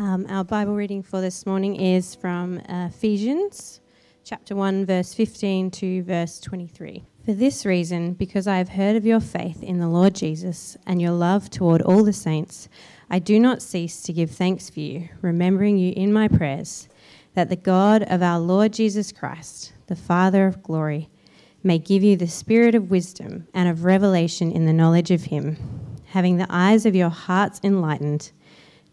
Um, our Bible reading for this morning is from Ephesians chapter 1, verse 15 to verse 23. For this reason, because I have heard of your faith in the Lord Jesus and your love toward all the saints, I do not cease to give thanks for you, remembering you in my prayers, that the God of our Lord Jesus Christ, the Father of glory, may give you the spirit of wisdom and of revelation in the knowledge of him, having the eyes of your hearts enlightened,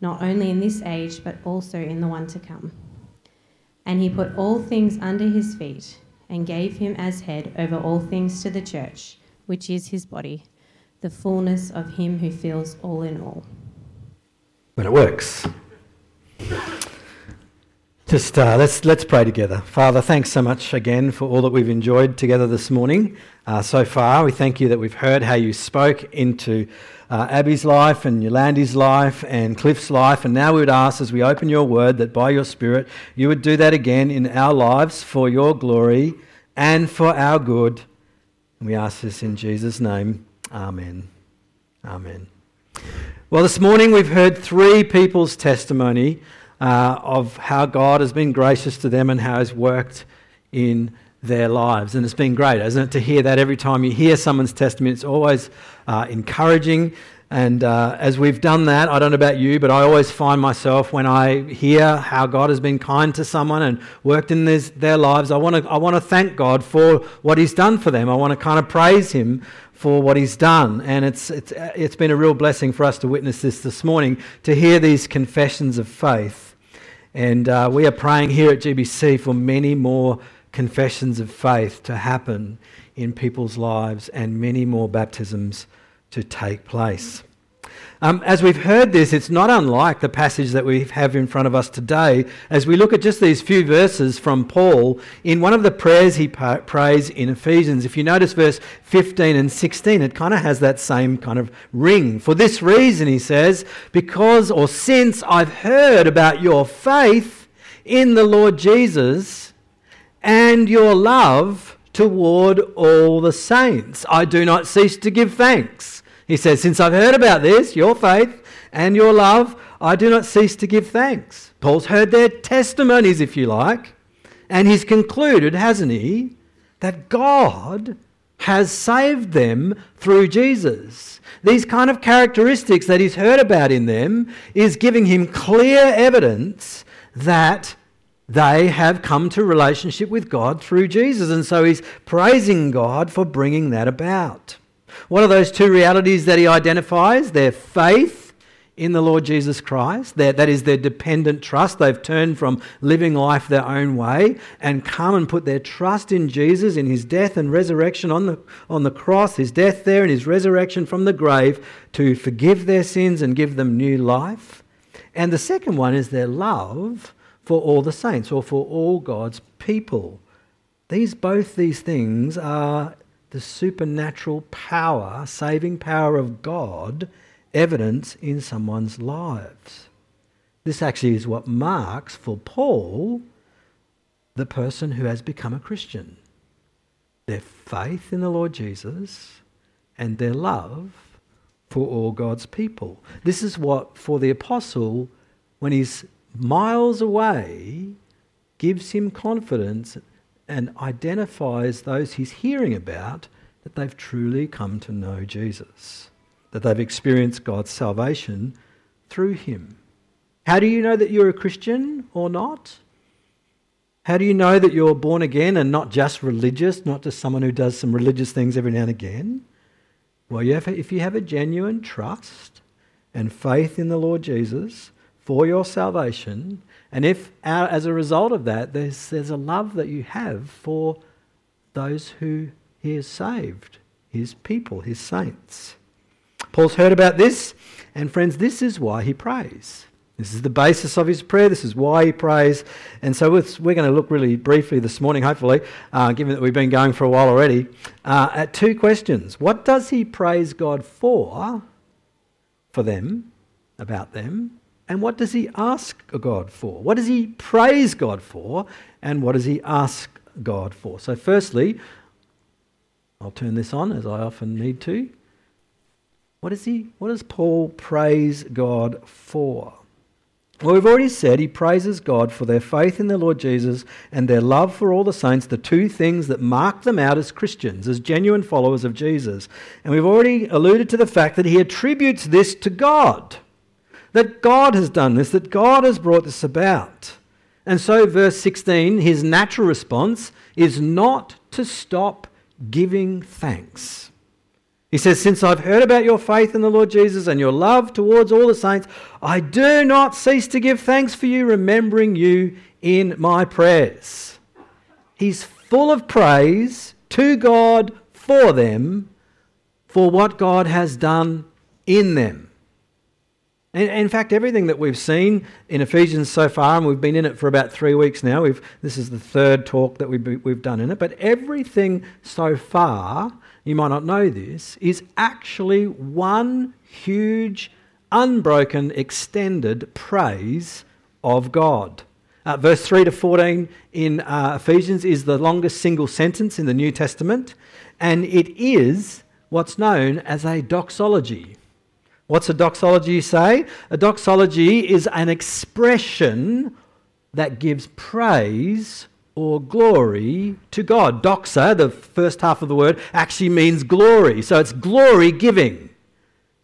not only in this age, but also in the one to come. And he put all things under his feet and gave him as head over all things to the church, which is his body, the fullness of him who fills all in all. When it works. Just uh, let's let's pray together. Father, thanks so much again for all that we've enjoyed together this morning. Uh, so far, we thank you that we've heard how you spoke into uh, Abby's life and Yolandi's life and Cliff's life, and now we would ask as we open your word that by your Spirit you would do that again in our lives for your glory and for our good. And we ask this in Jesus' name. Amen. Amen. Well, this morning we've heard three people's testimony uh, of how God has been gracious to them and how He's worked in their lives. And it's been great, hasn't it, to hear that every time you hear someone's testimony. It's always uh, encouraging. And uh, as we've done that, I don't know about you, but I always find myself when I hear how God has been kind to someone and worked in this, their lives, I want to I want to thank God for what He's done for them. I want to kind of praise Him for what He's done. And it's, it's, it's been a real blessing for us to witness this this morning, to hear these confessions of faith and uh, we are praying here at GBC for many more confessions of faith to happen in people's lives and many more baptisms to take place. Um, as we've heard this, it's not unlike the passage that we have in front of us today as we look at just these few verses from Paul in one of the prayers he prays in Ephesians. If you notice verse 15 and 16, it kind of has that same kind of ring. For this reason, he says, because or since I've heard about your faith in the Lord Jesus and your love toward all the saints, I do not cease to give thanks he says, Since I've heard about this, your faith and your love, I do not cease to give thanks. Paul's heard their testimonies, if you like, and he's concluded, hasn't he, that God has saved them through Jesus. These kind of characteristics that he's heard about in them is giving him clear evidence that they have come to relationship with God through Jesus. And so he's praising God for bringing that about. What are those two realities that he identifies? Their faith in the Lord Jesus Christ, their, that is their dependent trust. They've turned from living life their own way and come and put their trust in Jesus, in his death and resurrection on the, on the cross, his death there and his resurrection from the grave to forgive their sins and give them new life. And the second one is their love for all the saints or for all God's people. These both these things are the supernatural power, saving power of God, evidence in someone's lives. This actually is what marks for Paul the person who has become a Christian their faith in the Lord Jesus and their love for all God's people. This is what, for the apostle, when he's miles away, gives him confidence and identifies those he's hearing about that they've truly come to know Jesus, that they've experienced God's salvation through him. How do you know that you're a Christian or not? How do you know that you're born again and not just religious, not just someone who does some religious things every now and again? Well, you have, if you have a genuine trust and faith in the Lord Jesus for your salvation, and if, as a result of that, there's, there's a love that you have for those who he has saved, his people, his saints. Paul's heard about this, and friends, this is why he prays. This is the basis of his prayer. This is why he prays. And so we're going to look really briefly this morning, hopefully, uh, given that we've been going for a while already, uh, at two questions. What does he praise God for? For them, about them. And what does he ask God for? What does he praise God for? And what does he ask God for? So, firstly, I'll turn this on as I often need to. What, is he, what does Paul praise God for? Well, we've already said he praises God for their faith in the Lord Jesus and their love for all the saints, the two things that mark them out as Christians, as genuine followers of Jesus. And we've already alluded to the fact that he attributes this to God, that God has done this, that God has brought this about. And so, verse 16, his natural response is not to stop giving thanks. He says, Since I've heard about your faith in the Lord Jesus and your love towards all the saints, I do not cease to give thanks for you, remembering you in my prayers. He's full of praise to God for them, for what God has done in them. And in fact, everything that we've seen in Ephesians so far, and we've been in it for about three weeks now, we've, this is the third talk that we've, we've done in it, but everything so far you might not know this, is actually one huge, unbroken, extended praise of God. Uh, verse 3 to 14 in uh, Ephesians is the longest single sentence in the New Testament, and it is what's known as a doxology. What's a doxology, say? A doxology is an expression that gives praise or glory to God. Doxa, the first half of the word, actually means glory. So it's glory giving.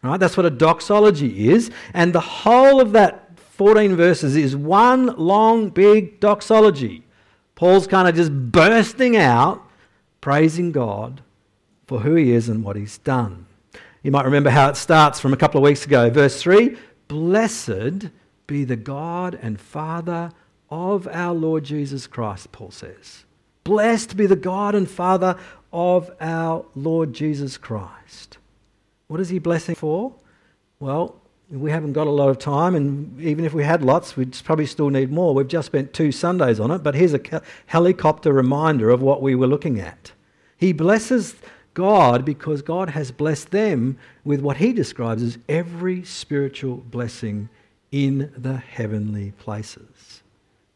Right? That's what a doxology is. And the whole of that 14 verses is one long, big doxology. Paul's kind of just bursting out, praising God for who he is and what he's done. You might remember how it starts from a couple of weeks ago. Verse 3 Blessed be the God and Father of our Lord Jesus Christ, Paul says. Blessed be the God and Father of our Lord Jesus Christ. What is he blessing for? Well, we haven't got a lot of time, and even if we had lots, we'd probably still need more. We've just spent two Sundays on it, but here's a helicopter reminder of what we were looking at. He blesses God because God has blessed them with what he describes as every spiritual blessing in the heavenly places.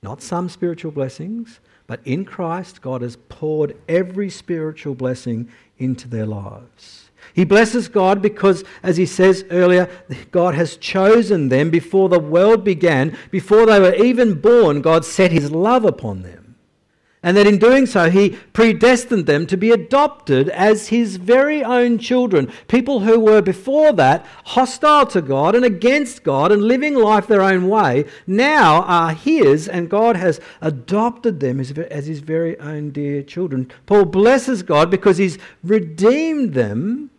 Not some spiritual blessings, but in Christ, God has poured every spiritual blessing into their lives. He blesses God because, as he says earlier, God has chosen them before the world began, before they were even born, God set his love upon them and that in doing so, he predestined them to be adopted as his very own children. People who were before that hostile to God and against God and living life their own way now are his, and God has adopted them as, as his very own dear children. Paul blesses God because he's redeemed them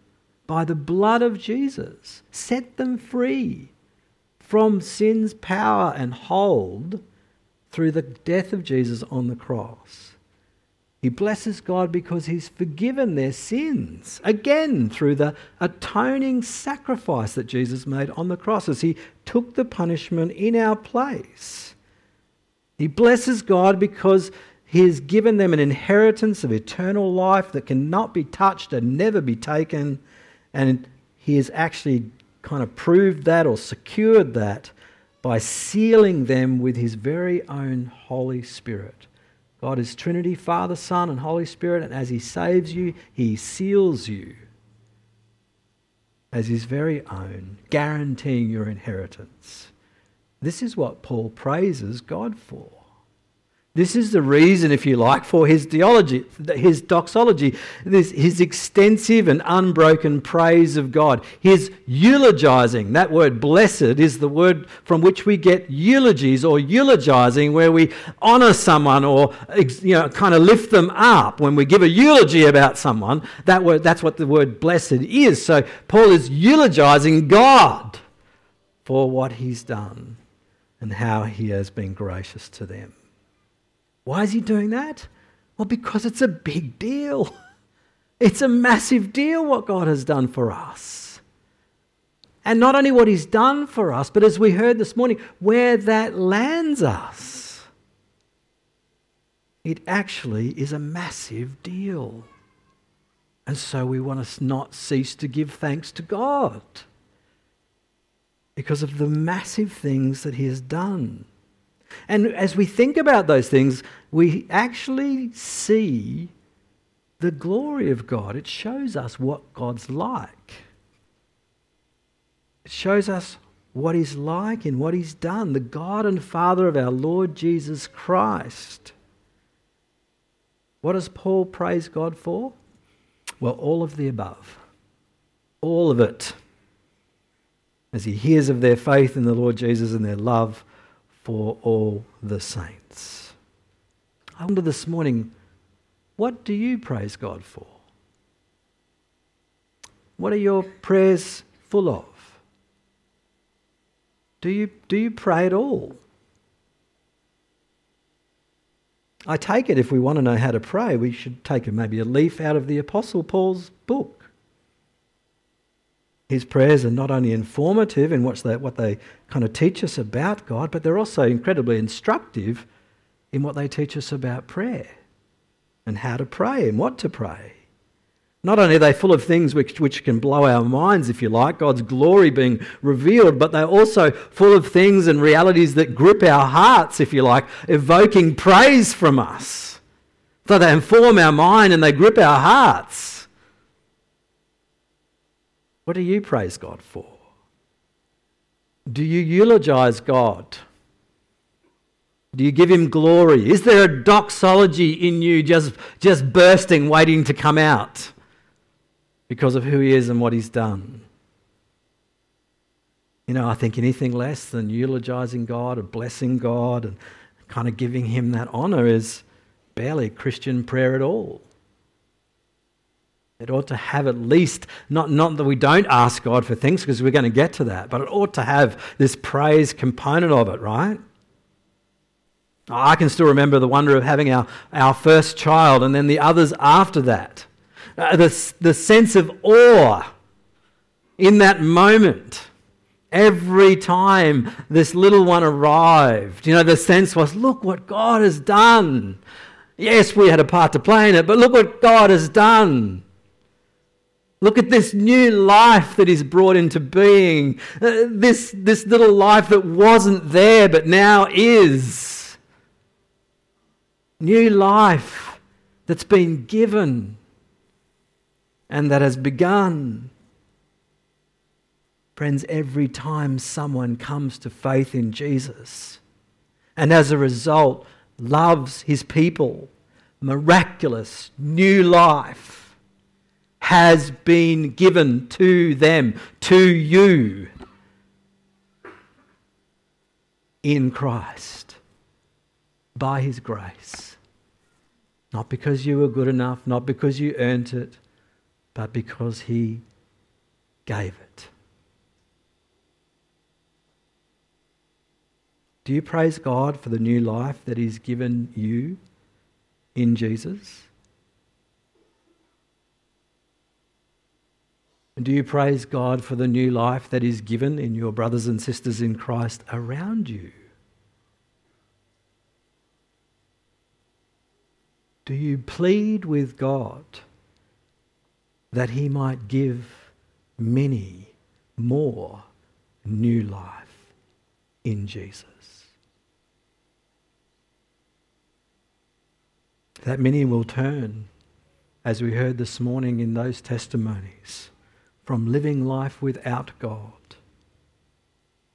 by the blood of Jesus, set them free from sin's power and hold through the death of Jesus on the cross. He blesses God because he's forgiven their sins, again, through the atoning sacrifice that Jesus made on the cross as he took the punishment in our place. He blesses God because he has given them an inheritance of eternal life that cannot be touched and never be taken. And he has actually kind of proved that or secured that by sealing them with his very own Holy Spirit. God is Trinity, Father, Son, and Holy Spirit, and as he saves you, he seals you as his very own, guaranteeing your inheritance. This is what Paul praises God for. This is the reason, if you like, for his theology, his doxology, this, his extensive and unbroken praise of God, his eulogizing. That word blessed is the word from which we get eulogies or eulogizing, where we honor someone or you know, kind of lift them up. When we give a eulogy about someone, that word, that's what the word blessed is. So Paul is eulogizing God for what he's done and how he has been gracious to them. Why is he doing that? Well, because it's a big deal. It's a massive deal what God has done for us. And not only what He's done for us, but as we heard this morning, where that lands us. It actually is a massive deal. And so we want to not cease to give thanks to God because of the massive things that He has done. And as we think about those things, we actually see the glory of God. It shows us what God's like. It shows us what He's like and what He's done. The God and Father of our Lord Jesus Christ. What does Paul praise God for? Well, all of the above. All of it. As he hears of their faith in the Lord Jesus and their love for all the saints. I wonder this morning, what do you praise God for? What are your prayers full of? Do you, do you pray at all? I take it if we want to know how to pray, we should take maybe a leaf out of the Apostle Paul's book. His prayers are not only informative in what they, what they kind of teach us about God, but they're also incredibly instructive in what they teach us about prayer and how to pray and what to pray. Not only are they full of things which, which can blow our minds, if you like, God's glory being revealed, but they're also full of things and realities that grip our hearts, if you like, evoking praise from us. So they inform our mind and they grip our hearts. What do you praise God for? Do you eulogize God? Do you give him glory? Is there a doxology in you just, just bursting, waiting to come out? because of who he is and what he's done. You know, I think anything less than eulogizing God or blessing God and kind of giving him that honor is barely Christian prayer at all. It ought to have at least, not, not that we don't ask God for things, because we're going to get to that, but it ought to have this praise component of it, right? I can still remember the wonder of having our, our first child and then the others after that uh, the, the sense of awe in that moment. Every time this little one arrived, you know, the sense was, look what God has done. Yes, we had a part to play in it, but look what God has done. Look at this new life that is brought into being. Uh, this, this little life that wasn't there but now is. New life that's been given and that has begun. Friends, every time someone comes to faith in Jesus and as a result loves his people, miraculous new life has been given to them, to you, in Christ by his grace. Not because you were good enough, not because you earned it but because he gave it. Do you praise God for the new life that He's given you in Jesus? And do you praise God for the new life that is given in your brothers and sisters in Christ around you? Do you plead with God that he might give many more new life in Jesus. That many will turn, as we heard this morning in those testimonies, from living life without God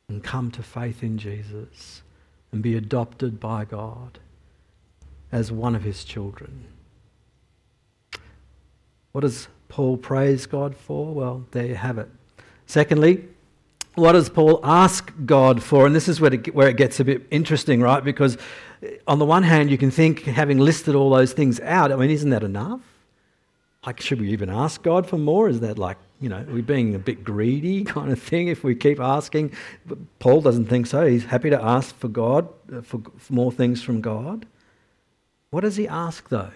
and come to faith in Jesus and be adopted by God as one of his children. What does Paul praise God for? Well, there you have it. Secondly, what does Paul ask God for? And this is where it, where it gets a bit interesting, right? Because on the one hand, you can think, having listed all those things out, I mean, isn't that enough? Like, should we even ask God for more? Is that like, you know, we're being a bit greedy kind of thing if we keep asking? But Paul doesn't think so. He's happy to ask for God, uh, for, for more things from God. What does he ask, though?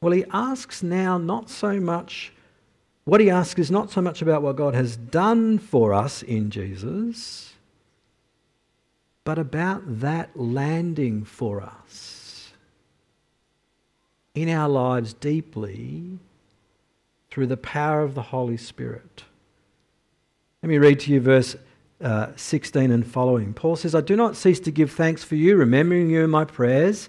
Well, he asks now not so much what he asks is not so much about what God has done for us in Jesus, but about that landing for us in our lives deeply through the power of the Holy Spirit. Let me read to you verse uh, 16 and following. Paul says, I do not cease to give thanks for you, remembering you in my prayers.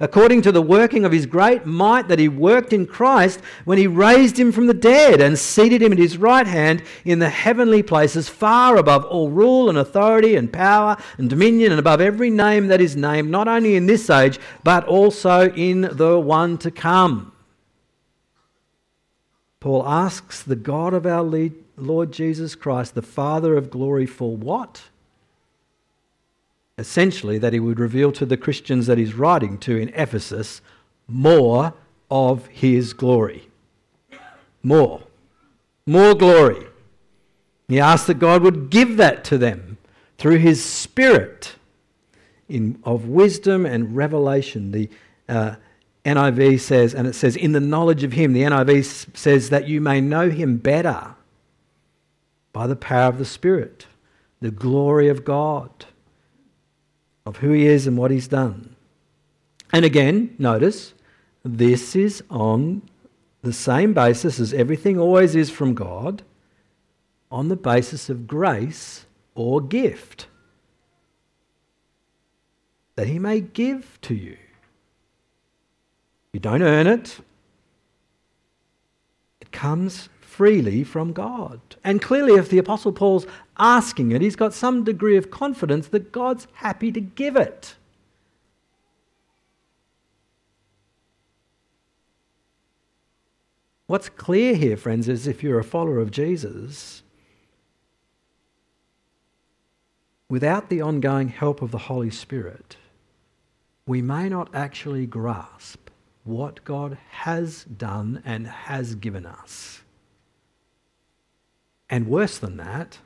According to the working of his great might that he worked in Christ when he raised him from the dead and seated him at his right hand in the heavenly places, far above all rule and authority and power and dominion, and above every name that is named, not only in this age, but also in the one to come. Paul asks the God of our Lord Jesus Christ, the Father of glory, for what? Essentially, that he would reveal to the Christians that he's writing to in Ephesus more of his glory. More. More glory. He asked that God would give that to them through his Spirit in, of wisdom and revelation. The, uh, NIV says, and it says, in the knowledge of Him. The NIV says that you may know Him better by the power of the Spirit, the glory of God, of who He is and what He's done. And again, notice, this is on the same basis as everything always is from God, on the basis of grace or gift that He may give to you. You don't earn it. It comes freely from God. And clearly, if the Apostle Paul's asking it, he's got some degree of confidence that God's happy to give it. What's clear here, friends, is if you're a follower of Jesus, without the ongoing help of the Holy Spirit, we may not actually grasp what God has done and has given us. And worse than that,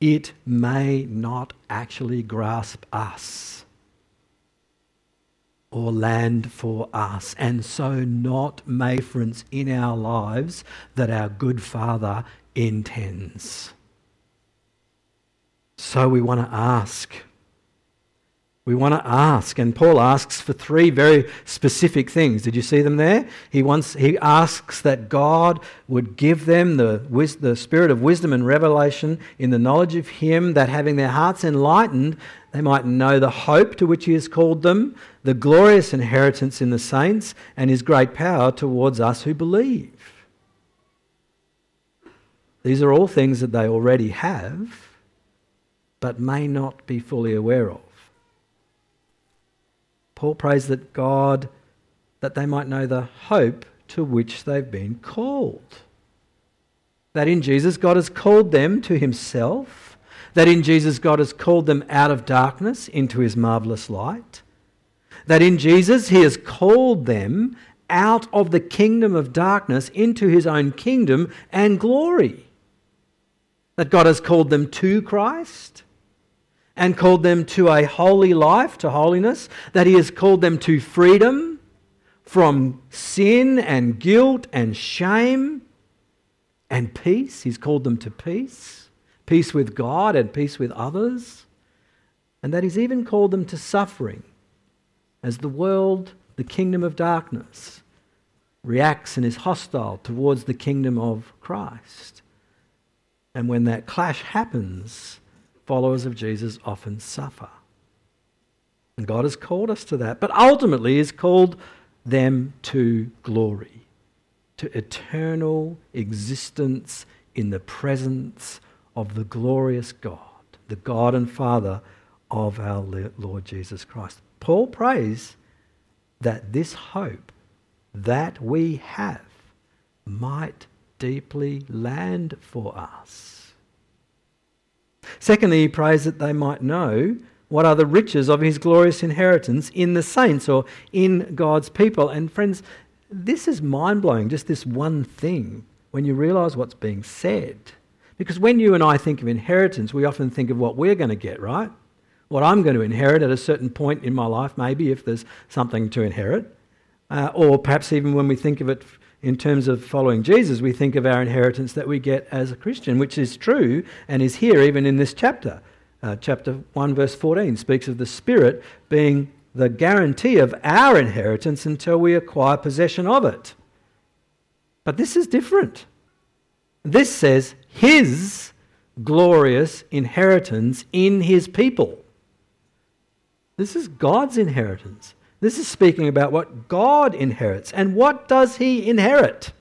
it may not actually grasp us or land for us, and so not mayfrance in our lives that our good Father intends. So we want to ask we want to ask. And Paul asks for three very specific things. Did you see them there? He, wants, he asks that God would give them the, the spirit of wisdom and revelation in the knowledge of Him, that having their hearts enlightened, they might know the hope to which He has called them, the glorious inheritance in the saints, and His great power towards us who believe. These are all things that they already have, but may not be fully aware of. Paul prays that God, that they might know the hope to which they've been called. That in Jesus, God has called them to himself. That in Jesus, God has called them out of darkness into his marvelous light. That in Jesus, he has called them out of the kingdom of darkness into his own kingdom and glory. That God has called them to Christ and called them to a holy life, to holiness, that He has called them to freedom from sin and guilt and shame and peace. He's called them to peace, peace with God and peace with others, and that He's even called them to suffering as the world, the kingdom of darkness, reacts and is hostile towards the kingdom of Christ. And when that clash happens, followers of Jesus often suffer. And God has called us to that, but ultimately has called them to glory, to eternal existence in the presence of the glorious God, the God and Father of our Lord Jesus Christ. Paul prays that this hope that we have might deeply land for us Secondly, he prays that they might know what are the riches of his glorious inheritance in the saints or in God's people. And friends, this is mind blowing, just this one thing, when you realize what's being said. Because when you and I think of inheritance, we often think of what we're going to get, right? What I'm going to inherit at a certain point in my life, maybe if there's something to inherit. Uh, or perhaps even when we think of it in terms of following Jesus, we think of our inheritance that we get as a Christian, which is true and is here even in this chapter. Uh, chapter 1, verse 14 speaks of the Spirit being the guarantee of our inheritance until we acquire possession of it. But this is different. This says His glorious inheritance in His people. This is God's inheritance. This is speaking about what God inherits. And what does He inherit?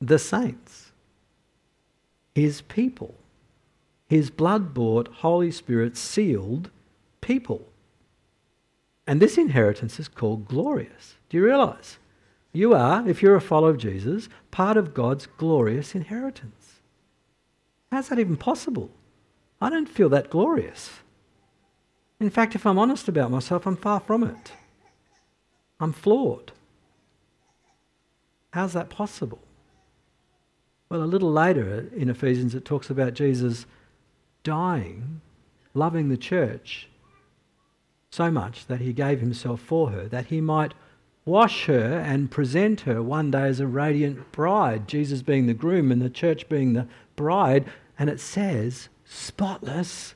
The saints, His people his blood bought, Holy Spirit sealed people. And this inheritance is called glorious. Do you realize? You are, if you're a follower of Jesus, part of God's glorious inheritance. How's that even possible? I don't feel that glorious. In fact, if I'm honest about myself, I'm far from it. I'm flawed. How's that possible? Well, a little later in Ephesians, it talks about Jesus dying, loving the church so much that he gave himself for her, that he might wash her and present her one day as a radiant bride, Jesus being the groom and the church being the bride. And it says, spotless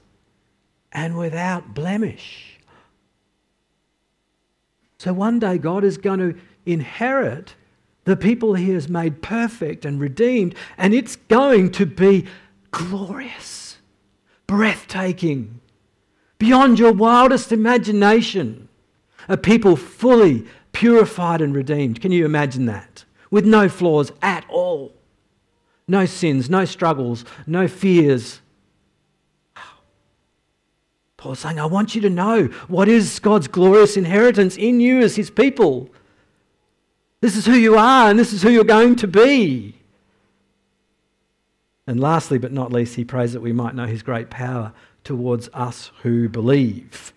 and without blemish. So one day God is going to inherit the people he has made perfect and redeemed, and it's going to be glorious breathtaking, beyond your wildest imagination. A people fully purified and redeemed. Can you imagine that? With no flaws at all. No sins, no struggles, no fears. Paul's saying, I want you to know what is God's glorious inheritance in you as his people. This is who you are, and this is who you're going to be. And lastly, but not least, he prays that we might know his great power towards us who believe.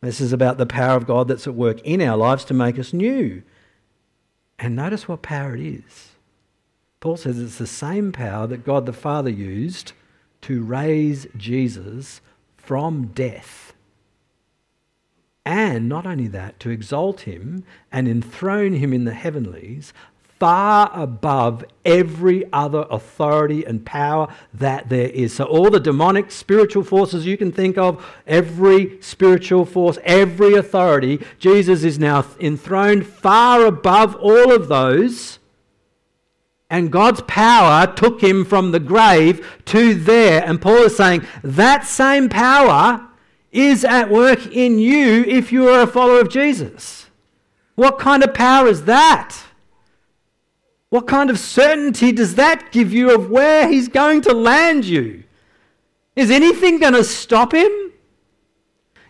This is about the power of God that's at work in our lives to make us new. And notice what power it is. Paul says it's the same power that God the Father used to raise Jesus from death. And not only that, to exalt him and enthrone him in the heavenlies far above every other authority and power that there is. So, all the demonic spiritual forces you can think of, every spiritual force, every authority, Jesus is now enthroned far above all of those. And God's power took him from the grave to there. And Paul is saying that same power is at work in you if you are a follower of Jesus. What kind of power is that? What kind of certainty does that give you of where he's going to land you? Is anything going to stop him?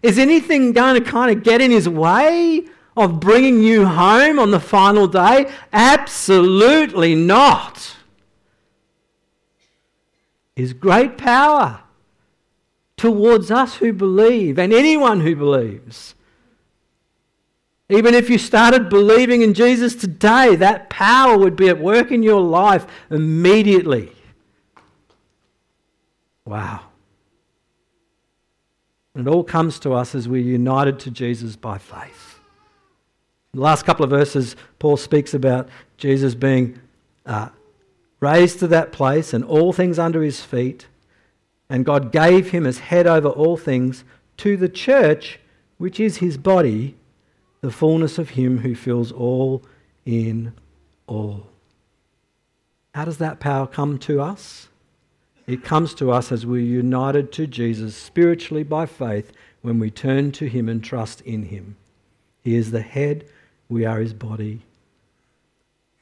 Is anything going to kind of get in his way of bringing you home on the final day? Absolutely not. His great power towards us who believe and anyone who believes even if you started believing in Jesus today, that power would be at work in your life immediately. Wow. And it all comes to us as we're united to Jesus by faith. The last couple of verses, Paul speaks about Jesus being uh, raised to that place and all things under his feet. And God gave him as head over all things to the church, which is his body the fullness of Him who fills all in all. How does that power come to us? It comes to us as we're united to Jesus spiritually by faith when we turn to Him and trust in Him. He is the head, we are His body.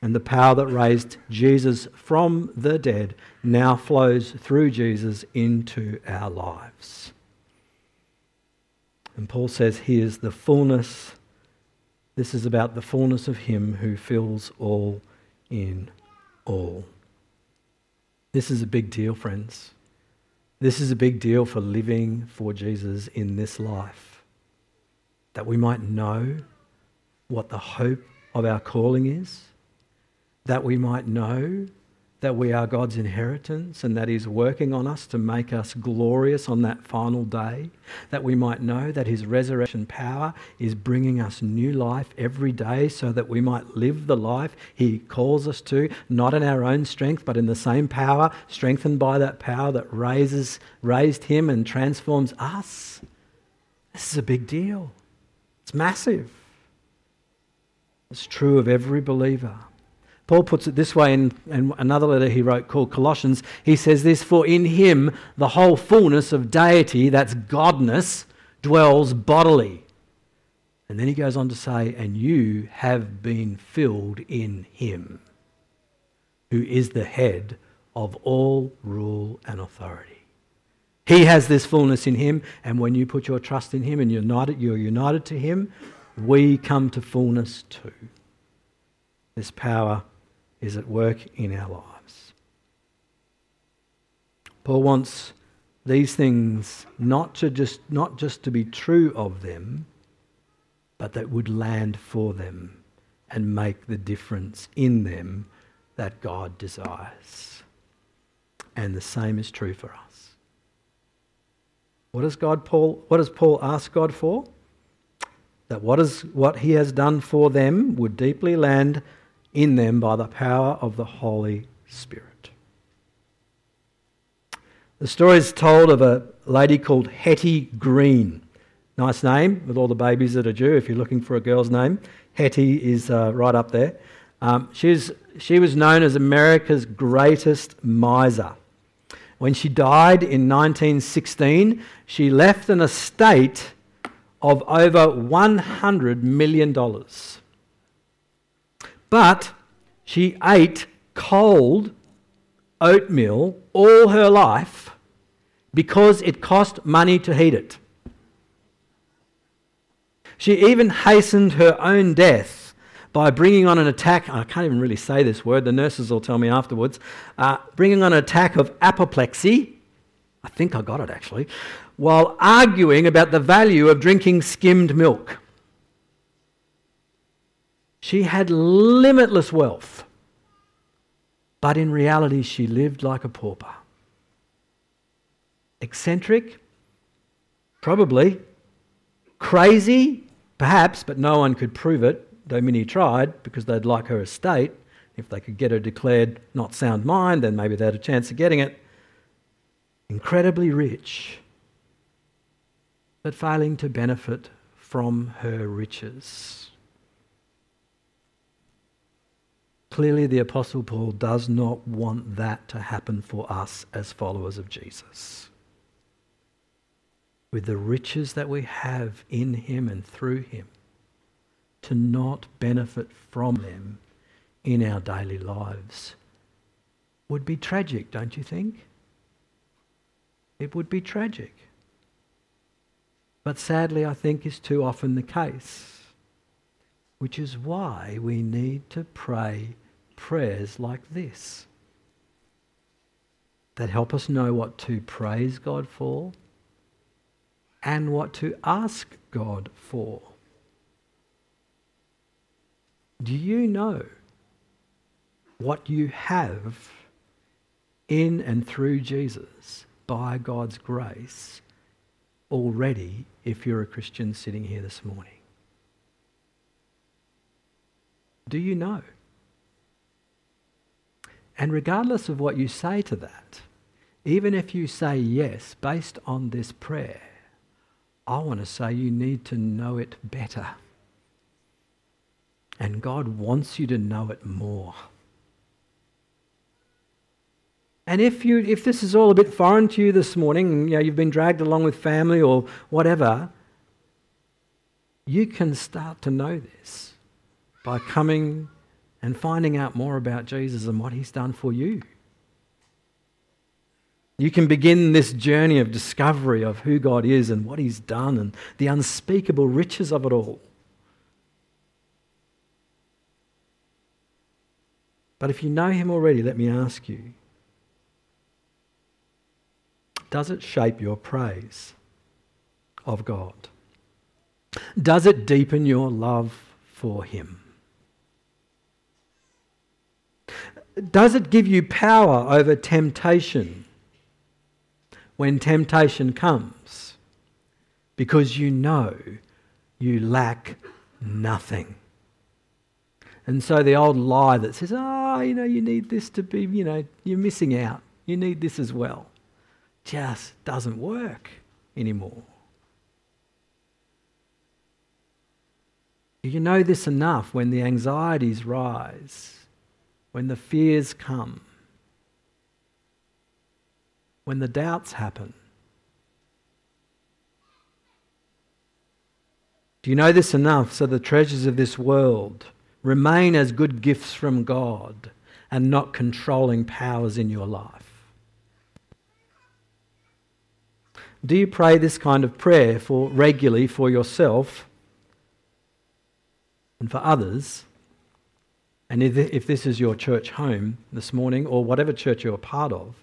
And the power that raised Jesus from the dead now flows through Jesus into our lives. And Paul says he is the fullness this is about the fullness of Him who fills all in all. This is a big deal, friends. This is a big deal for living for Jesus in this life. That we might know what the hope of our calling is, that we might know that we are God's inheritance and that He's working on us to make us glorious on that final day, that we might know that His resurrection power is bringing us new life every day so that we might live the life He calls us to, not in our own strength, but in the same power, strengthened by that power that raises, raised Him and transforms us. This is a big deal. It's massive. It's true of every believer. Paul puts it this way in, in, another letter he wrote called Colossians. He says this For in him the whole fullness of deity, that's godness, dwells bodily. And then he goes on to say, And you have been filled in him, who is the head of all rule and authority. He has this fullness in him, and when you put your trust in him and united, you're united to him, we come to fullness too. This power is at work in our lives. Paul wants these things not to just not just to be true of them, but that would land for them and make the difference in them that God desires. And the same is true for us. What does God Paul what does Paul ask God for? That what is what he has done for them would deeply land in them by the power of the Holy Spirit. The story is told of a lady called Hetty Green. Nice name with all the babies that are due if you're looking for a girl's name. Hetty is uh, right up there. Um, she's, she was known as America's greatest miser. When she died in 1916, she left an estate of over $100 million. But she ate cold oatmeal all her life because it cost money to heat it. She even hastened her own death by bringing on an attack. I can't even really say this word, the nurses will tell me afterwards. Uh, bringing on an attack of apoplexy. I think I got it actually. While arguing about the value of drinking skimmed milk. She had limitless wealth, but in reality, she lived like a pauper. Eccentric? Probably. Crazy? Perhaps, but no one could prove it, though many tried, because they'd like her estate. If they could get her declared not sound mind, then maybe they had a chance of getting it. Incredibly rich, but failing to benefit from her riches. Clearly, the Apostle Paul does not want that to happen for us as followers of Jesus. With the riches that we have in him and through him, to not benefit from them in our daily lives would be tragic, don't you think? It would be tragic. But sadly, I think is too often the case, which is why we need to pray prayers like this that help us know what to praise God for and what to ask God for. Do you know what you have in and through Jesus by God's grace already if you're a Christian sitting here this morning? Do you know? And regardless of what you say to that, even if you say yes based on this prayer, I want to say you need to know it better. And God wants you to know it more. And if, you, if this is all a bit foreign to you this morning, you know, you've been dragged along with family or whatever, you can start to know this by coming and finding out more about Jesus and what he's done for you. You can begin this journey of discovery of who God is and what he's done and the unspeakable riches of it all. But if you know him already, let me ask you does it shape your praise of God? Does it deepen your love for Him? Does it give you power over temptation when temptation comes? Because you know you lack nothing. And so the old lie that says, oh, you know, you need this to be, you know, you're missing out. You need this as well, just doesn't work anymore. Do you know this enough when the anxieties rise, when the fears come, when the doubts happen. Do you know this enough so the treasures of this world remain as good gifts from God and not controlling powers in your life? Do you pray this kind of prayer for regularly for yourself and for others? And if, this is your church home this morning or whatever church you're a part of,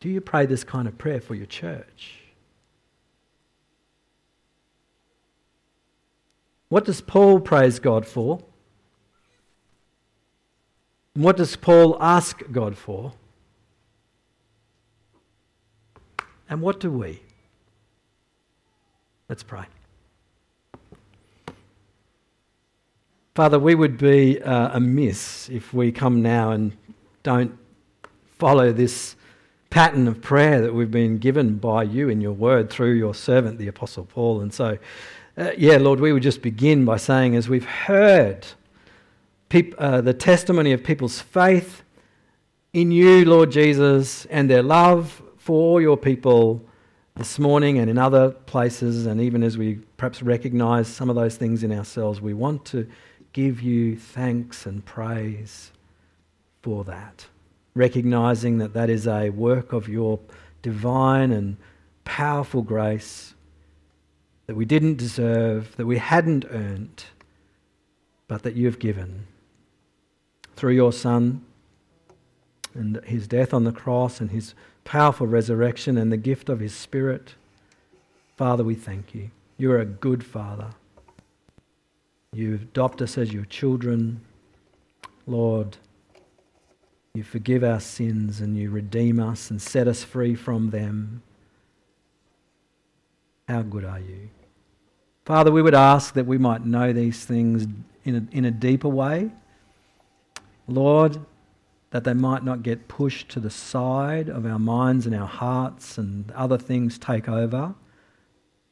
do you pray this kind of prayer for your church? What does Paul praise God for? And what does Paul ask God for? And what do we? Let's pray. Father, we would be uh, amiss if we come now and don't follow this pattern of prayer that we've been given by you in your word through your servant, the Apostle Paul. And so, uh, yeah, Lord, we would just begin by saying, as we've heard peop- uh, the testimony of people's faith in you, Lord Jesus, and their love for your people this morning and in other places, and even as we perhaps recognize some of those things in ourselves, we want to give you thanks and praise for that. Recognizing that that is a work of your divine and powerful grace that we didn't deserve, that we hadn't earned, but that you've given through your Son and his death on the cross and his powerful resurrection and the gift of his Spirit. Father, we thank you. You are a good Father. You adopt us as your children. Lord, you forgive our sins and you redeem us and set us free from them. How good are you? Father, we would ask that we might know these things in a, in a deeper way Lord, that they might not get pushed to the side of our minds and our hearts and other things take over,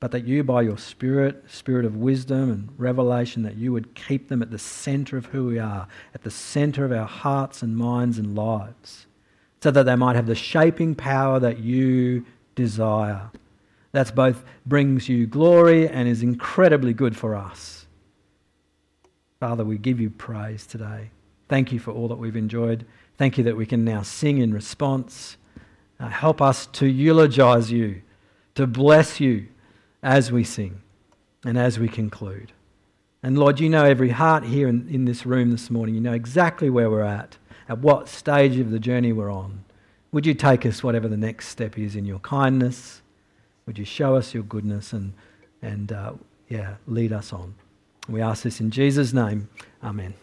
but that you, by your Spirit, Spirit of wisdom and revelation, that you would keep them at the center of who we are, at the center of our hearts and minds and lives, so that they might have the shaping power that you desire. That's both brings you glory and is incredibly good for us. Father, we give you praise today. Thank you for all that we've enjoyed. Thank you that we can now sing in response. Uh, help us to eulogize you, to bless you as we sing and as we conclude. And Lord, you know every heart here in, in this room this morning. You know exactly where we're at, at what stage of the journey we're on. Would you take us, whatever the next step is, in your kindness? Would you show us your goodness and, and uh, yeah, lead us on? We ask this in Jesus' name. Amen.